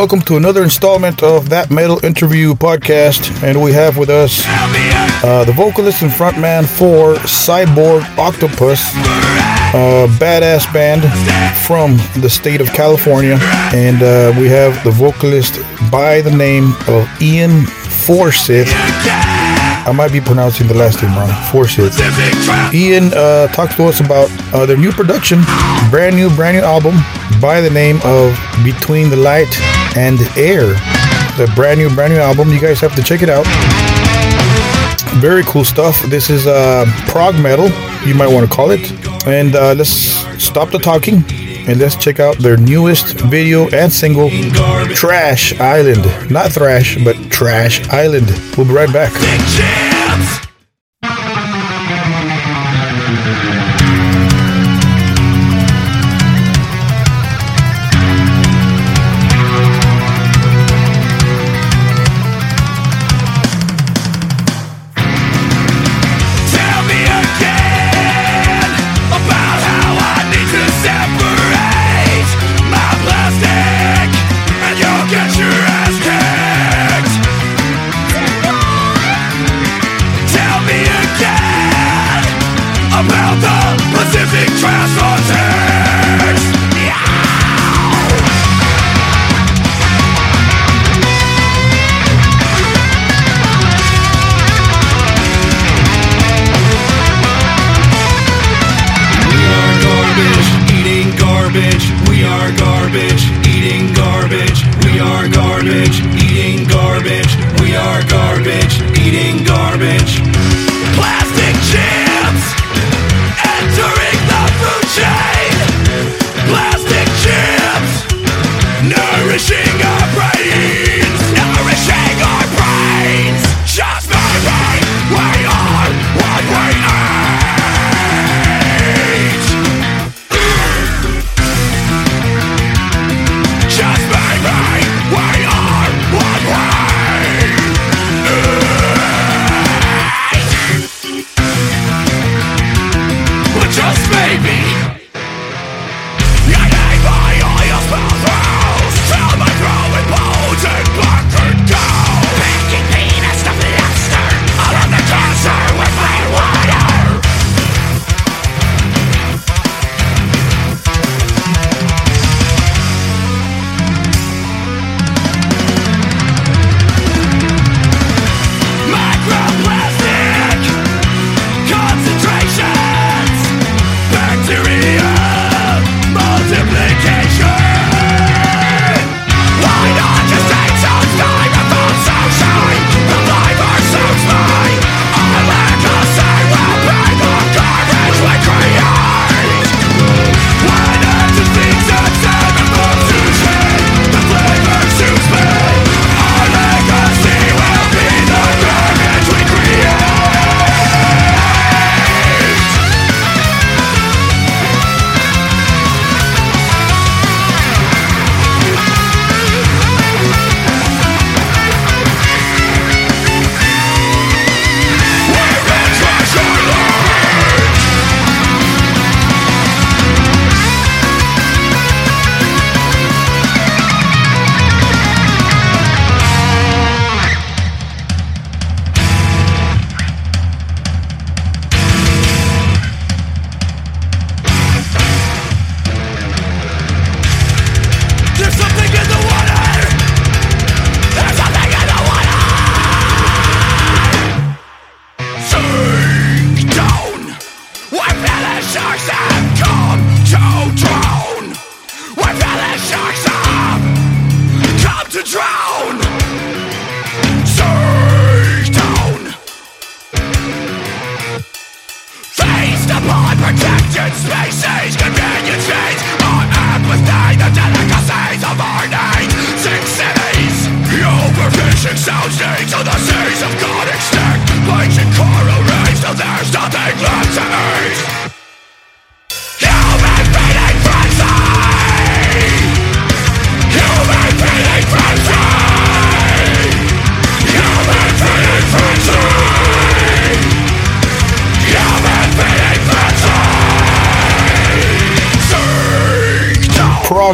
Welcome to another installment of That Metal Interview podcast, and we have with us uh, the vocalist and frontman for Cyborg Octopus, a badass band from the state of California, and uh, we have the vocalist by the name of Ian Forsythe. I might be pronouncing the last name wrong. Forsythe. Ian uh, talks to us about uh, their new production, brand new, brand new album by the name of Between the Light and the Air. The brand new, brand new album. You guys have to check it out. Very cool stuff. This is uh, prog metal, you might want to call it. And uh, let's stop the talking and let's check out their newest video and single, Trash Island. Not Thrash, but Trash Island. We'll be right back.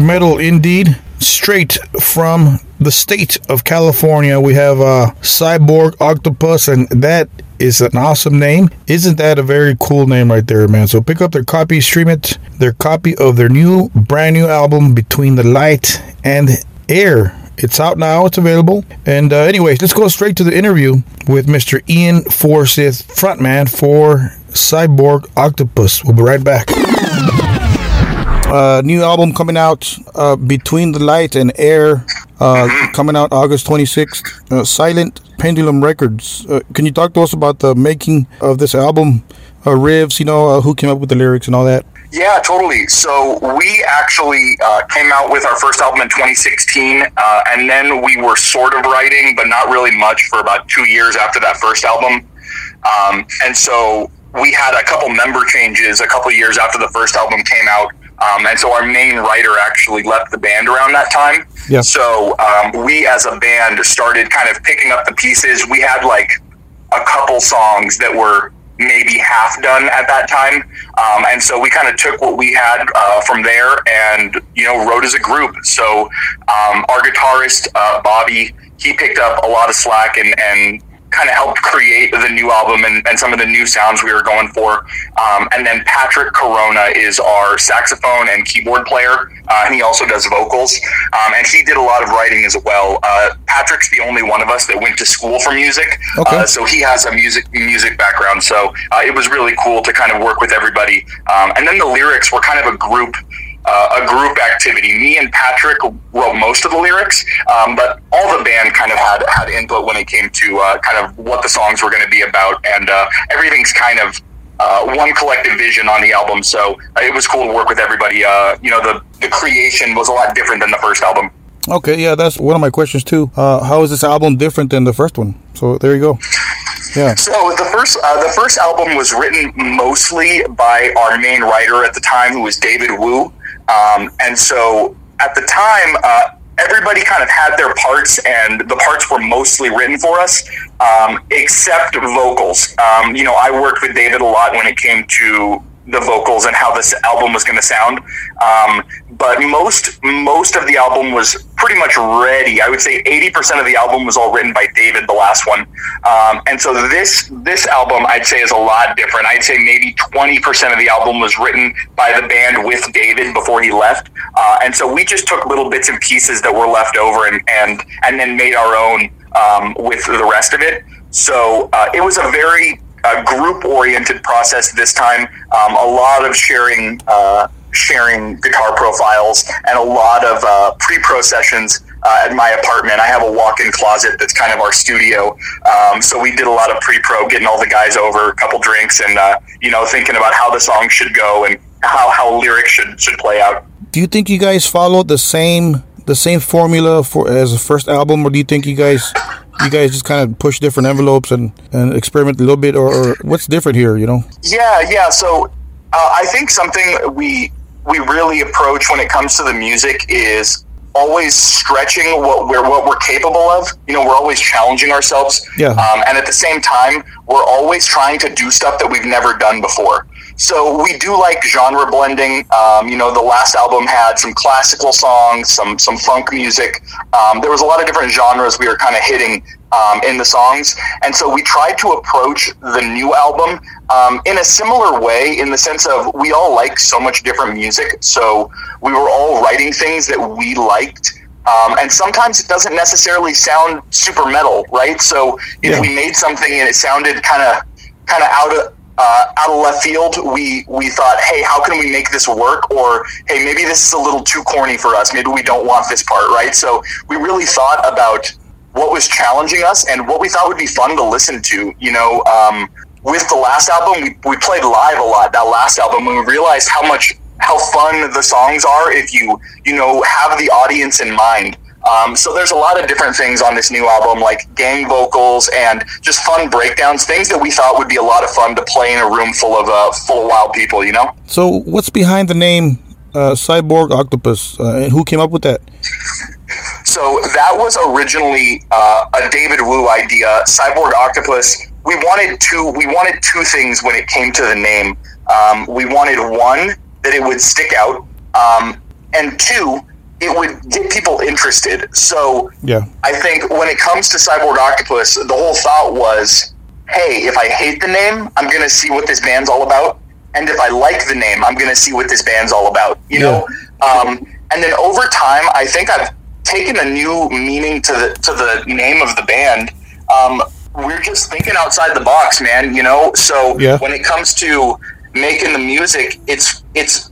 Metal indeed. Straight from the state of California, we have uh, Cyborg Octopus, and that is an awesome name. Isn't that a very cool name right there, man? So pick up their copy, stream it, their copy of their new, brand new album, Between the Light and Air. It's out now. It's available. And uh, anyways, let's go straight to the interview with Mr. Ian Forsythe, frontman for Cyborg Octopus. We'll be right back. Uh, new album coming out, uh, Between the Light and Air, uh, coming out August 26th. Uh, Silent Pendulum Records. Uh, can you talk to us about the making of this album? Uh, riffs, you know, uh, who came up with the lyrics and all that? Yeah, totally. So we actually uh, came out with our first album in 2016, uh, and then we were sort of writing, but not really much for about two years after that first album. Um, and so we had a couple member changes a couple years after the first album came out. Um, and so our main writer actually left the band around that time. Yeah. So um, we as a band started kind of picking up the pieces. We had like a couple songs that were maybe half done at that time. Um, and so we kind of took what we had uh, from there and, you know, wrote as a group. So um, our guitarist, uh, Bobby, he picked up a lot of slack and, and kind of helped create the new album and, and some of the new sounds we were going for. Um, and then Patrick Corona is our saxophone and keyboard player. Uh, and he also does vocals. Um, and he did a lot of writing as well. Uh, Patrick's the only one of us that went to school for music. Okay. Uh, so he has a music music background. So uh, it was really cool to kind of work with everybody. Um, and then the lyrics were kind of a group uh, a group activity. Me and Patrick wrote most of the lyrics, um, but all the band kind of had had input when it came to uh, kind of what the songs were going to be about, and uh, everything's kind of. Uh, one collective vision on the album, so it was cool to work with everybody. Uh, you know, the the creation was a lot different than the first album. Okay, yeah, that's one of my questions too. Uh, how is this album different than the first one? So there you go. Yeah. So the first uh, the first album was written mostly by our main writer at the time, who was David Wu. Um, and so at the time, uh, everybody kind of had their parts, and the parts were mostly written for us, um, except vocals. Um, you know, I worked with David a lot when it came to the vocals and how this album was going to sound. Um, but most most of the album was pretty much ready. I would say eighty percent of the album was all written by David, the last one. Um, and so this this album, I'd say, is a lot different. I'd say maybe twenty percent of the album was written by the band with David before he left. Uh, and so we just took little bits and pieces that were left over and and and then made our own um, with the rest of it. So uh, it was a very uh, group oriented process this time. Um, a lot of sharing uh, sharing guitar profiles and a lot of uh, pre pro sessions. Uh, at my apartment, I have a walk-in closet that's kind of our studio. Um, so we did a lot of pre-pro, getting all the guys over, a couple drinks, and uh, you know, thinking about how the song should go and how, how lyrics should should play out. Do you think you guys followed the same the same formula for as the first album, or do you think you guys you guys just kind of push different envelopes and, and experiment a little bit, or, or what's different here? You know? Yeah, yeah. So uh, I think something we we really approach when it comes to the music is always stretching what we're what we're capable of. You know, we're always challenging ourselves. Yeah. Um, and at the same time, we're always trying to do stuff that we've never done before. So we do like genre blending. Um, you know, the last album had some classical songs, some some funk music. Um, there was a lot of different genres we were kind of hitting um, in the songs, and so we tried to approach the new album um, in a similar way, in the sense of we all like so much different music. So we were all writing things that we liked. Um, and sometimes it doesn't necessarily sound super metal, right? So if Yeah. we made something and it sounded kind of kind of out of uh, out of left field, we we thought, hey, how can we make this work? Or hey, maybe this is a little too corny for us. Maybe we don't want this part, right? So we really thought about what was challenging us and what we thought would be fun to listen to. You know, um, with the last album, we, we played live a lot. That last album, we realized how much how fun the songs are if you you know have the audience in mind. Um, so there's a lot of different things on this new album, like gang vocals and just fun breakdowns, things that we thought would be a lot of fun to play in a room full of uh, full of wild people. You know. So what's behind the name uh, Cyborg Octopus, uh, and who came up with that? So that was originally uh, a David Wu idea. Cyborg Octopus. We wanted two. We wanted two things when it came to the name. Um, we wanted one that it would stick out, um, and two, it would get people interested. So Yeah. I think when it comes to Cyborg Octopus, the whole thought was, hey, if I hate the name, I'm going to see what this band's all about. And if I like the name, I'm going to see what this band's all about. You know? Um, and then over time, I think I've taken a new meaning to the, to the name of the band. Um, we're just thinking outside the box, man, you know? So Yeah. when it comes to making the music, it's, it's,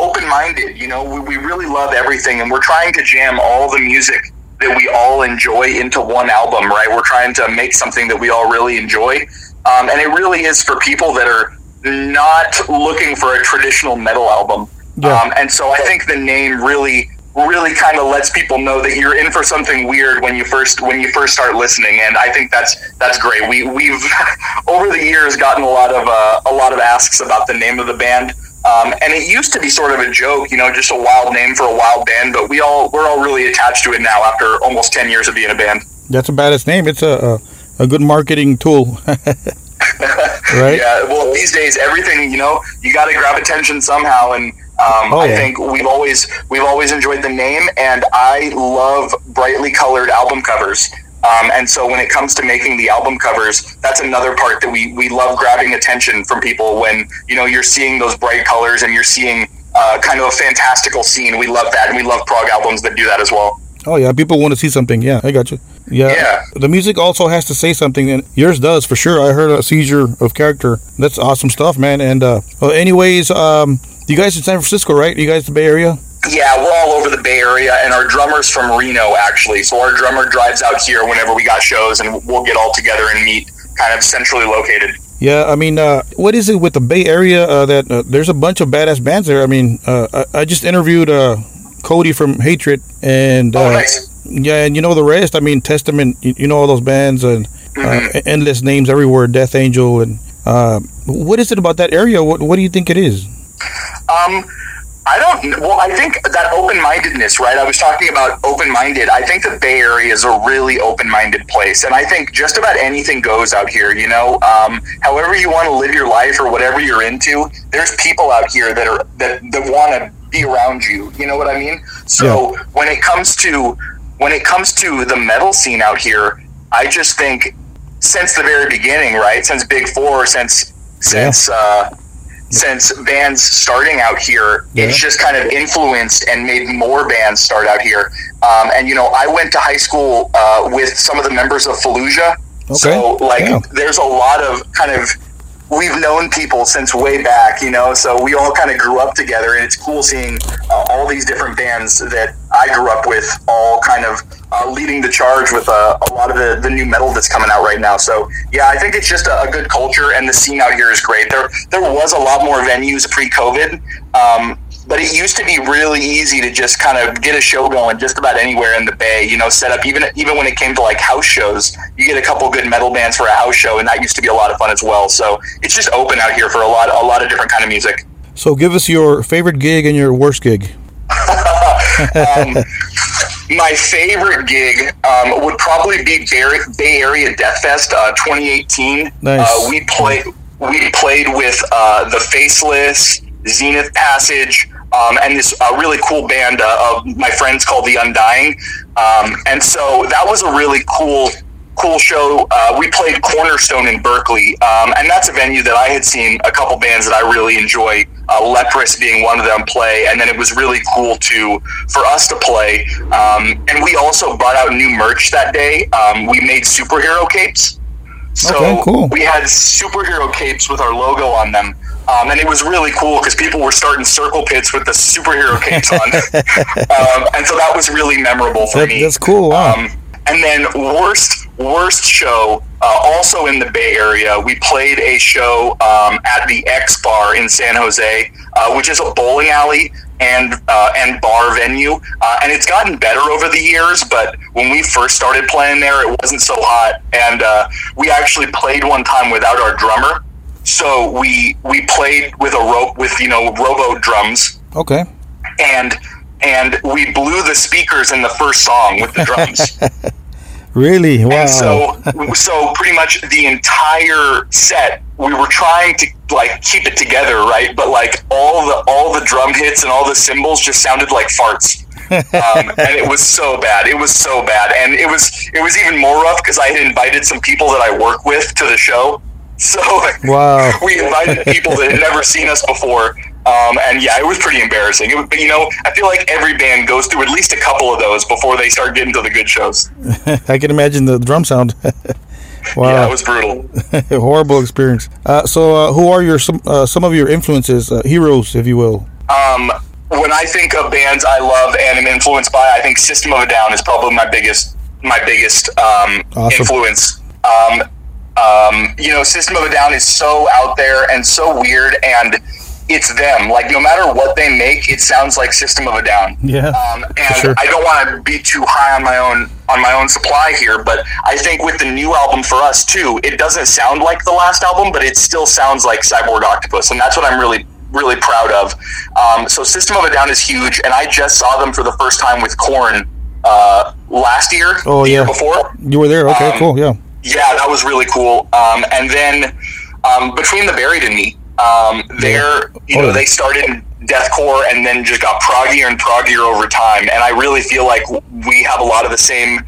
open-minded you know? We, we really love everything and we're trying to jam all the music that we all enjoy into one album right? We're trying to make something that we all really enjoy. Um, and it really is for people that are not looking for a traditional metal album. Yeah. um, and so i think the name really really kind of lets people know that you're in for something weird when you first when you first start listening and i think that's that's great. We we've over the years gotten a lot of uh, a lot of asks about the name of the band um, and it used to be sort of a joke, you know, just a wild name for a wild band. But we all we're all really attached to it now after almost ten years of being a band. That's a badass name. It's a a, a good marketing tool, right? Yeah. Well, these days everything, you know, you got to grab attention somehow, and um, Oh, I think we've always we've always enjoyed the name, and I love brightly colored album covers. Um, and so when it comes to making the album covers, that's another part that we, we love grabbing attention from people when, you know, you're seeing those bright colors and you're seeing uh, kind of a fantastical scene. We love that. And we love prog albums that do that as well. Oh yeah, people want to see something. Yeah, I got you. Yeah. Yeah. The music also has to say something, and yours does for sure. I heard a seizure of character. That's awesome stuff, man. And uh, well, anyways, um, you guys in San Francisco, right? You guys the Bay Area? Yeah, we're all over the Bay Area, and our drummer's from Reno, actually. So our drummer drives out here whenever we got shows, and we'll get all together and meet kind of centrally located. Yeah, I mean, uh, what is it with the Bay Area uh, that uh, there's a bunch of badass bands there? I mean, uh, I, I just interviewed uh, Cody from Hatriot, and Oh, uh, nice. yeah, and you know the rest. I mean, Testament, you, you know all those bands and Mm-hmm. endless names everywhere, Death Angel, and uh, what is it about that area? What What do you think it is? Um, I don't. Well, I think that open-mindedness, right? I was talking about open-minded. I think the Bay Area is a really open-minded place, and I think just about anything goes out here. You know, um, however you want to live your life or whatever you're into, there's people out here that are that that want to be around you. You know what I mean? So when it comes to when it comes to the metal scene out here, I just think since the very beginning, right? Since Big Four, since since. Uh, since bands starting out here, it's just kind of influenced and made more bands start out here. Um, and you know, I went to high school uh, with some of the members of Fallujah, so like, Yeah. there's a lot of kind of we've known people since way back, you know. So we all kind of grew up together, and it's cool seeing uh, all these different bands that I grew up with, all kind of uh, leading the charge with uh, a lot of the, the new metal that's coming out right now. So yeah, I think it's just a, a good culture, and the scene out here is great. There there was a lot more venues pre-COVID. Um, but it used to be really easy to just kind of get a show going just about anywhere in the bay. You know, set up even even when it came to like house shows, you get a couple good metal bands for a house show, and that used to be a lot of fun as well. So it's just open out here for a lot a lot of different kind of music. So give us your favorite gig and your worst gig. Um, my favorite gig um, would probably be Bay, Bay Area Death Fest uh, 2018. Nice. Uh, we played we played with uh, the Faceless, Zenith Passage, um, and this uh, really cool band uh, of my friends called the Undying. Um, and so that was a really cool cool show. Uh, we played Cornerstone in Berkeley, um, and that's a venue that I had seen a couple bands that I really enjoy. Uh, Leprous being one of them play, and then it was really cool to for us to play. Um, and we also brought out new merch that day. Um, we made superhero capes. So Okay, cool. we had superhero capes with our logo on them. Um, and it was really cool because people were starting circle pits with the superhero capes on. um, and so that was really memorable for That- me. that's cool, huh? Um, and then worst worst show, uh, also in the Bay Area, we played a show um, at the X Bar in San Jose, uh, which is a bowling alley and uh, and bar venue. Uh, and it's gotten better over the years, but when we first started playing there, it wasn't so hot. And uh, we actually played one time without our drummer. So we we played with a rope with you know robo drums Okay. and and we blew the speakers in the first song with the drums. Really? Wow. And so, so pretty much the entire set, we were trying to like keep it together, right? But like all the all the drum hits and all the cymbals just sounded like farts. um, and it was so bad. It was so bad, and it was it was even more rough because I had invited some people that I work with to the show. So Wow. we invited people that had never seen us before, um, and yeah, it was pretty embarrassing. Was- but you know, I feel like every band goes through at least a couple of those before they start getting to the good shows. I can imagine the drum sound. wow. Yeah, it was brutal. horrible experience. Uh, so, uh, who are your some uh, some of your influences, uh, heroes, if you will? Um, when I think of bands I love and am influenced by, I think System of a Down is probably my biggest my biggest um, Awesome. influence. Um, um, you know, System of a Down is so out there and so weird, and it's them. Like no matter what they make, it sounds like System of a Down. Yeah, Um, and sure. I don't want to be too high on my own on my own supply here, but I think with the new album for us too, it doesn't sound like the last album, but it still sounds like Cyborg Octopus, and that's what I'm really really proud of. Um, so System of a Down is huge, and I just saw them for the first time with Korn uh, last year, Oh, the year yeah. before. You were there. Okay, Um, cool. Yeah. Yeah, that was really cool. Um, and then um, between the buried and me, um, they're you know Oh. they started in deathcore and then just got proggier and proggier over time. And I really feel like we have a lot of the same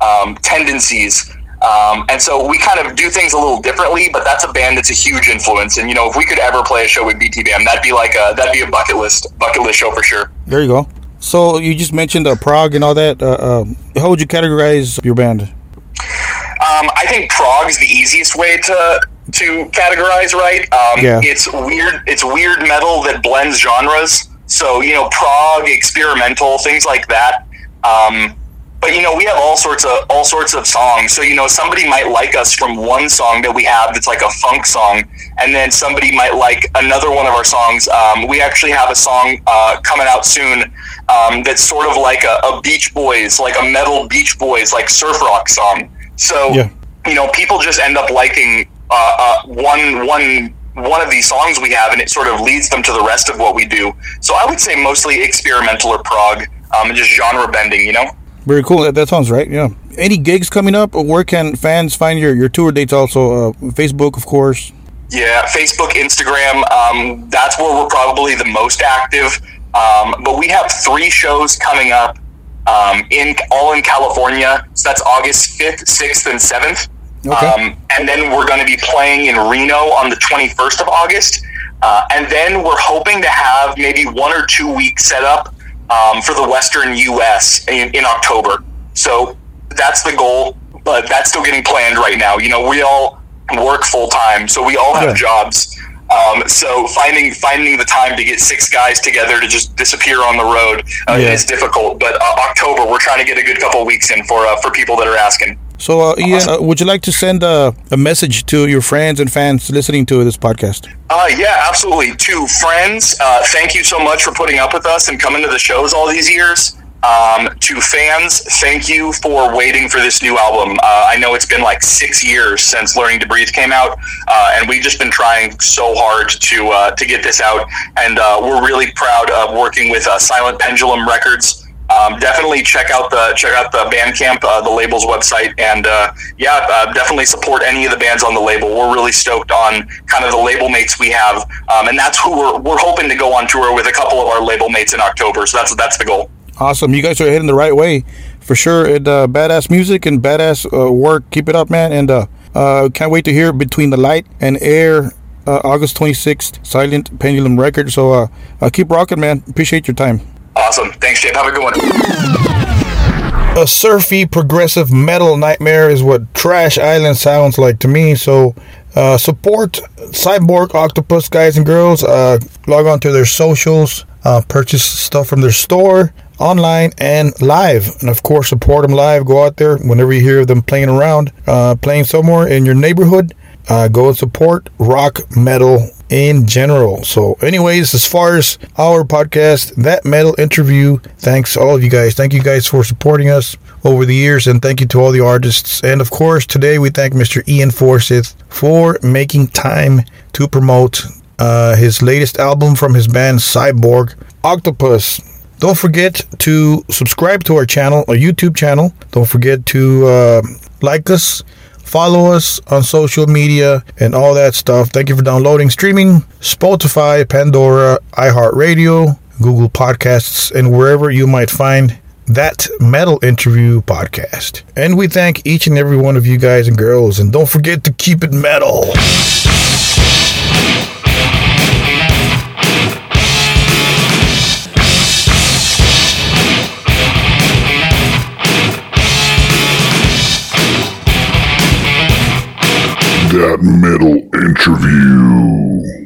um, tendencies. Um, and so we kind of do things a little differently, but that's a band that's a huge influence. And you know, if we could ever play a show with BTBAM, that'd be like a that'd be a bucket list bucket list show for sure. There you go. So you just mentioned uh, prog and all that. Uh, uh, how would you categorize your band? Um, I think prog's the easiest way to to categorize, right? Um, Yeah. It's weird. It's weird metal that blends genres. So you know, prog, experimental, things like that. Um, but you know, we have all sorts of all sorts of songs. So you know, somebody might like us from one song that we have that's like a funk song, and then somebody might like another one of our songs. Um, we actually have a song uh, coming out soon um, that's sort of like a, a Beach Boys, like a metal Beach Boys, like surf rock song. So Yeah. you know, people just end up liking uh, uh, one one one of these songs we have, and it sort of leads them to the rest of what we do. So I would say mostly experimental or prog, um, and just genre bending. You know. Very cool. That, that sounds right. Yeah. Any gigs coming up? Where can fans find your, your tour dates? Also, uh, Facebook, of course. Yeah, Facebook, Instagram. Um, that's where we're probably the most active. Um, but we have three shows coming up um, in all in California. So that's August fifth, sixth, and seventh. Okay. Um, and then we're going to be playing in Reno on the twenty first of August. Uh, and then we're hoping to have maybe one or two weeks set up um, for the Western U.S. in, in October. So that's the goal, but that's still getting planned right now. You know, we all work full time, so we all have Yeah. jobs. Um, so finding finding the time to get six guys together to just disappear on the road uh, Yeah. is difficult. But uh, October, we're trying to get a good couple of weeks in for uh, for people that are asking. So, uh, Ian, uh, would you like to send uh, a message to your friends and fans listening to this podcast? Uh, yeah, absolutely. To friends, uh, thank you so much for putting up with us and coming to the shows all these years. Um, to fans, thank you for waiting for this new album. Uh, I know it's been like six years since Learning to Breathe came out, uh, and we've just been trying so hard to uh, to get this out. And we're really proud of working with Silent Pendulum Records. Um, definitely check out the check out the Bandcamp, uh, the label's website, and uh, yeah, uh, definitely support any of the bands on the label. We're really stoked on kind of the label mates we have, um, and that's who we're we're hoping to go on tour with a couple of our label mates in October. So that's that's the goal. Awesome. You guys are heading the right way for sure. And uh, badass music and badass uh, work. Keep it up, man. And uh, uh, can't wait to hear Between the Light and Air, August 26th, Silent Pendulum Record. So keep rocking, man. Appreciate your time. Awesome. Thanks, Jake. Have a good one. A surfy progressive metal nightmare is what Trash Island sounds like to me. So uh, support Cyborg Octopus guys and girls. Uh, log on to their socials, uh, purchase stuff from their store, online and live. And of course, support them live. Go out there whenever you hear them playing around, uh, playing somewhere in your neighborhood. Uh, go and support rock metal in general. So, anyways, as far as our podcast, that metal interview, thanks all of you guys. Thank you guys for supporting us over the years, and thank you to all the artists. And of course, today we thank Mr. Ian Forsythe for making time to promote uh, his latest album from his band Cyborg Octopus. Don't forget to subscribe to our channel, our YouTube channel. Don't forget to uh, like us, follow us on social media, and all that stuff. Thank you for downloading, streaming, Spotify, Pandora, iHeartRadio, Google Podcasts, and wherever you might find that metal interview podcast. And we thank each and every one of you guys and girls. And don't forget to keep it metal. Metal Interview.